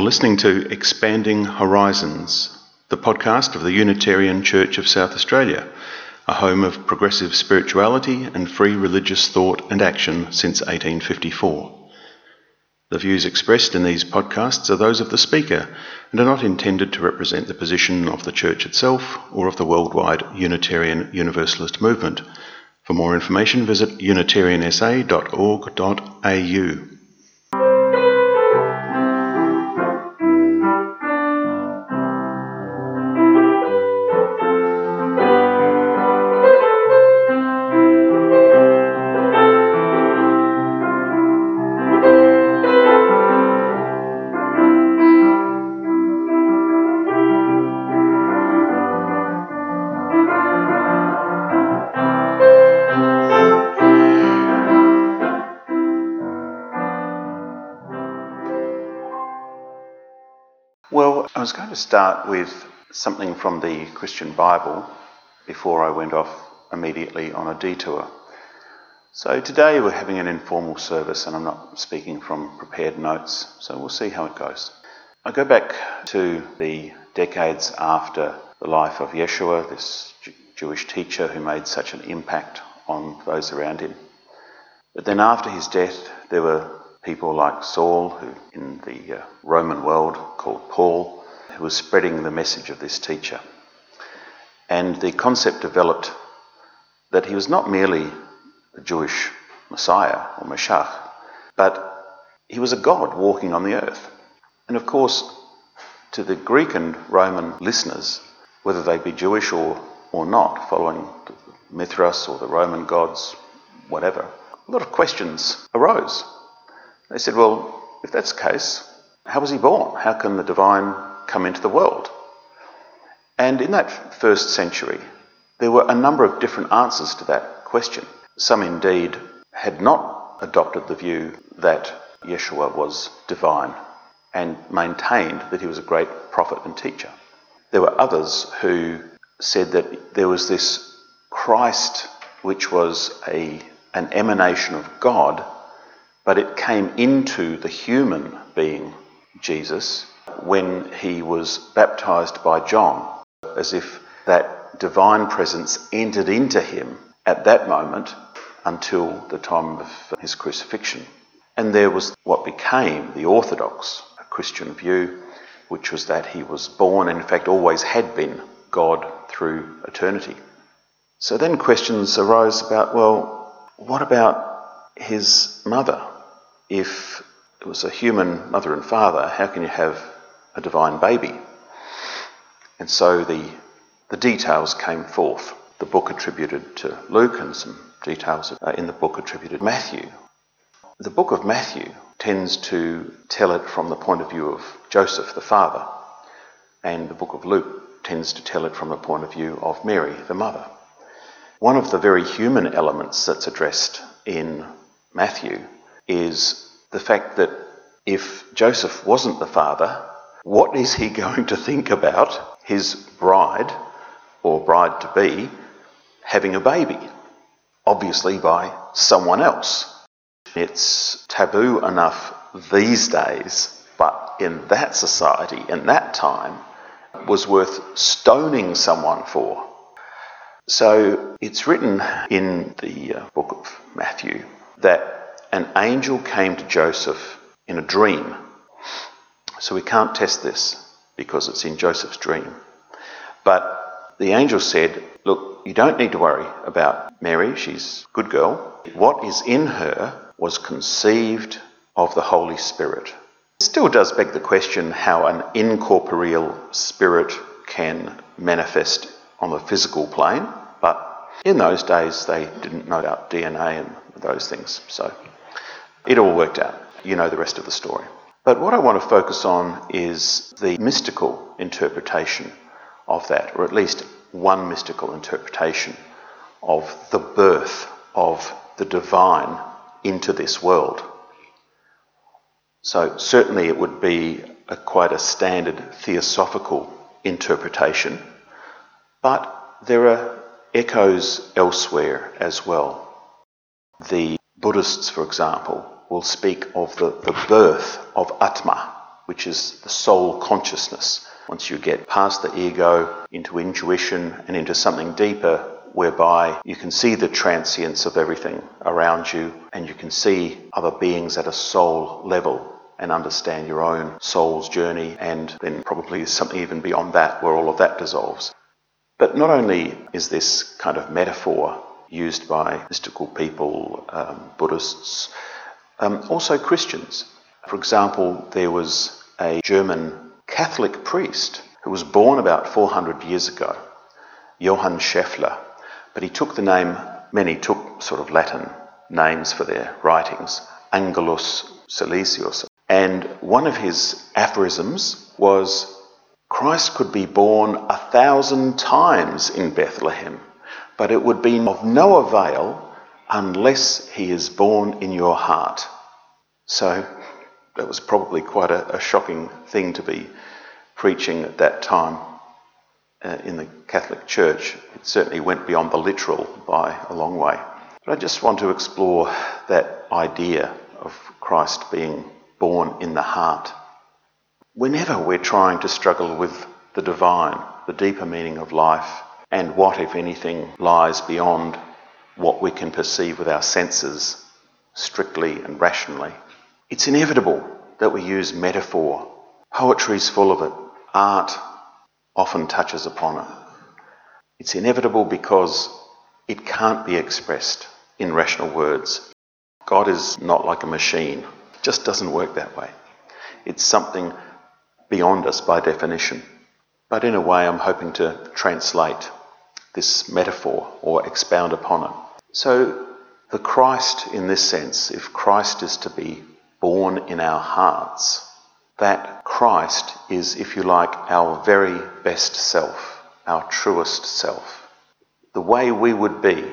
You're listening to Expanding Horizons, the podcast of the Unitarian Church of South Australia, a home of progressive spirituality and free religious thought and action since 1854. The views expressed in these podcasts are those of the speaker and are not intended to represent the position of the Church itself or of the worldwide Unitarian Universalist movement. For more information, visit unitariansa.org.au. I was going to start with something from the Christian Bible before I went off immediately on a detour. So today we're having an informal service and I'm not speaking from prepared notes, so we'll see how it goes. I go back to the decades after the life of Yeshua, this Jewish teacher who made such an impact on those around him. But then after his death, there were people like Saul, who in the uh, Roman world called Paul, who was spreading the message of this teacher. And the concept developed that he was not merely a Jewish Messiah or Mashiach, but he was a God walking on the earth. And of course, to the Greek and Roman listeners, whether they be Jewish or, or not, following Mithras or the Roman gods, whatever, a lot of questions arose. They said, well, if that's the case, how was he born? How can the divine come into the world? And in that first century, there were a number of different answers to that question. Some indeed had not adopted the view that Yeshua was divine and maintained that he was a great prophet and teacher. There were others who said that there was this Christ which was a, an emanation of God but it came into the human being, Jesus, when he was baptized by John, as if that divine presence entered into him at that moment until the time of his crucifixion. And there was what became the orthodox Christian view, which was that he was born, and in fact always had been, God through eternity. So then questions arose about well, what about his mother? If it was a human mother and father, how can you have a divine baby? And so the, the details came forth. The book attributed to Luke and some details uh, in the book attributed to Matthew. The book of Matthew tends to tell it from the point of view of Joseph, the father, and the book of Luke tends to tell it from the point of view of Mary, the mother. One of the very human elements that's addressed in Matthew is the fact that if Joseph wasn't the father, what is he going to think about his bride or bride to be having a baby? Obviously, by someone else. It's taboo enough these days, but in that society, in that time, was worth stoning someone for. So it's written in the uh, book of Matthew that an angel came to Joseph in a dream. So we can't test this because it's in Joseph's dream. But the angel said, Look, you don't need to worry about Mary, she's a good girl. What is in her was conceived of the Holy Spirit. It still does beg the question how an incorporeal spirit can manifest on the physical plane, but in those days they didn't know about DNA and those things, so it all worked out. You know the rest of the story. But what I want to focus on is the mystical interpretation of that, or at least one mystical interpretation of the birth of the divine into this world. So, certainly, it would be a, quite a standard theosophical interpretation, but there are echoes elsewhere as well. The Buddhists, for example, will speak of the, the birth of Atma, which is the soul consciousness. Once you get past the ego into intuition and into something deeper, whereby you can see the transience of everything around you and you can see other beings at a soul level and understand your own soul's journey, and then probably something even beyond that where all of that dissolves. But not only is this kind of metaphor used by mystical people, um, Buddhists, um, also Christians. For example, there was a German Catholic priest who was born about 400 years ago, Johann Scheffler, but he took the name, many took sort of Latin names for their writings, Angelus Silesius. And one of his aphorisms was Christ could be born a thousand times in Bethlehem, but it would be of no avail unless he is born in your heart. So that was probably quite a, a shocking thing to be preaching at that time uh, in the Catholic Church. It certainly went beyond the literal by a long way. But I just want to explore that idea of Christ being born in the heart. Whenever we're trying to struggle with the divine, the deeper meaning of life, and what, if anything, lies beyond what we can perceive with our senses, strictly and rationally, it's inevitable that we use metaphor. Poetry is full of it. Art often touches upon it. It's inevitable because it can't be expressed in rational words. God is not like a machine, it just doesn't work that way. It's something beyond us by definition. But in a way, I'm hoping to translate this metaphor or expound upon it. So, the Christ, in this sense, if Christ is to be born in our hearts, that Christ is, if you like, our very best self, our truest self. The way we would be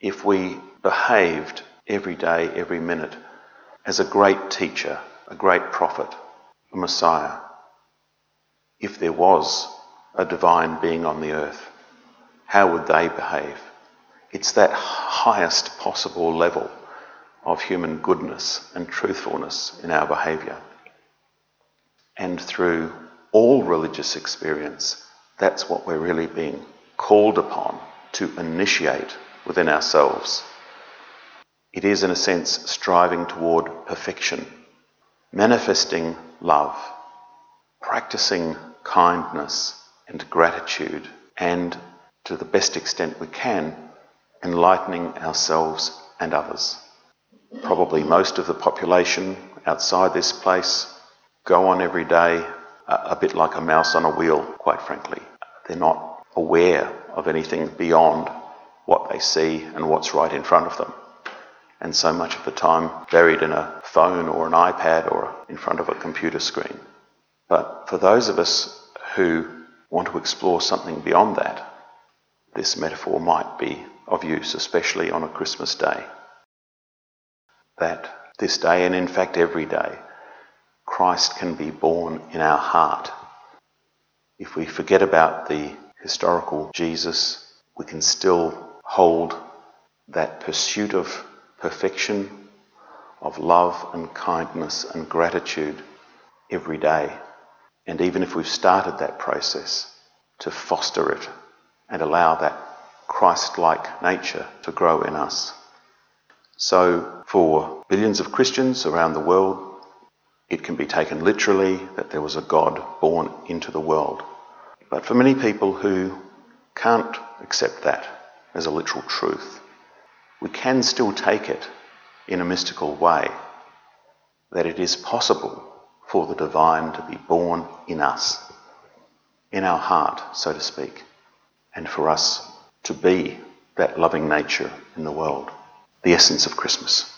if we behaved every day, every minute, as a great teacher, a great prophet, a Messiah, if there was a divine being on the earth, how would they behave? It's that highest possible level of human goodness and truthfulness in our behaviour and through all religious experience, that's what we're really being called upon to initiate within ourselves. It is, in a sense, striving toward perfection, manifesting love, practicing kindness and gratitude, and to the best extent we can, enlightening ourselves and others. Probably most of the population outside this place go on every day a, bit like a mouse on a wheel, quite frankly. They're not aware of anything beyond what they see and what's right in front of them. And so much of the time buried in a phone or an iPad or in front of a computer screen. But for those of us who want to explore something beyond that, this metaphor might be of use, especially on a Christmas day. That this day, and in fact every day, Christ can be born in our heart. If we forget about the historical Jesus, we can still hold that pursuit of perfection, of love and kindness and gratitude every day. And even if we've started that process, to foster it and allow that Christ like nature to grow in us. So, for billions of Christians around the world, it can be taken literally that there was a God born into the world. But for many people who can't accept that as a literal truth, we can still take it in a mystical way that it is possible for the divine to be born in us, in our heart, so to speak, and for us to be that loving nature in the world, the essence of Christmas.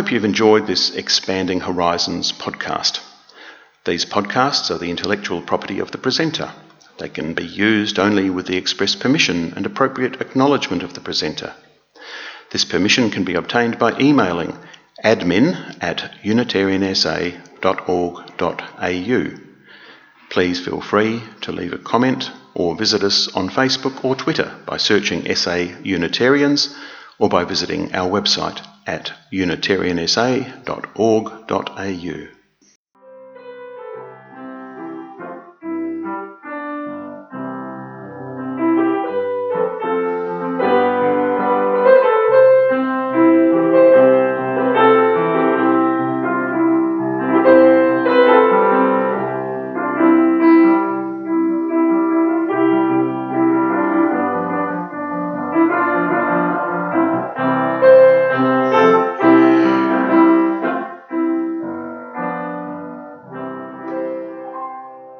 Hope you've enjoyed this Expanding Horizons podcast. These podcasts are the intellectual property of the presenter. They can be used only with the express permission and appropriate acknowledgement of the presenter. This permission can be obtained by emailing admin at unitariansa.org.au. Please feel free to leave a comment or visit us on Facebook or Twitter by searching SA Unitarians or by visiting our website at unitariansa.org.au.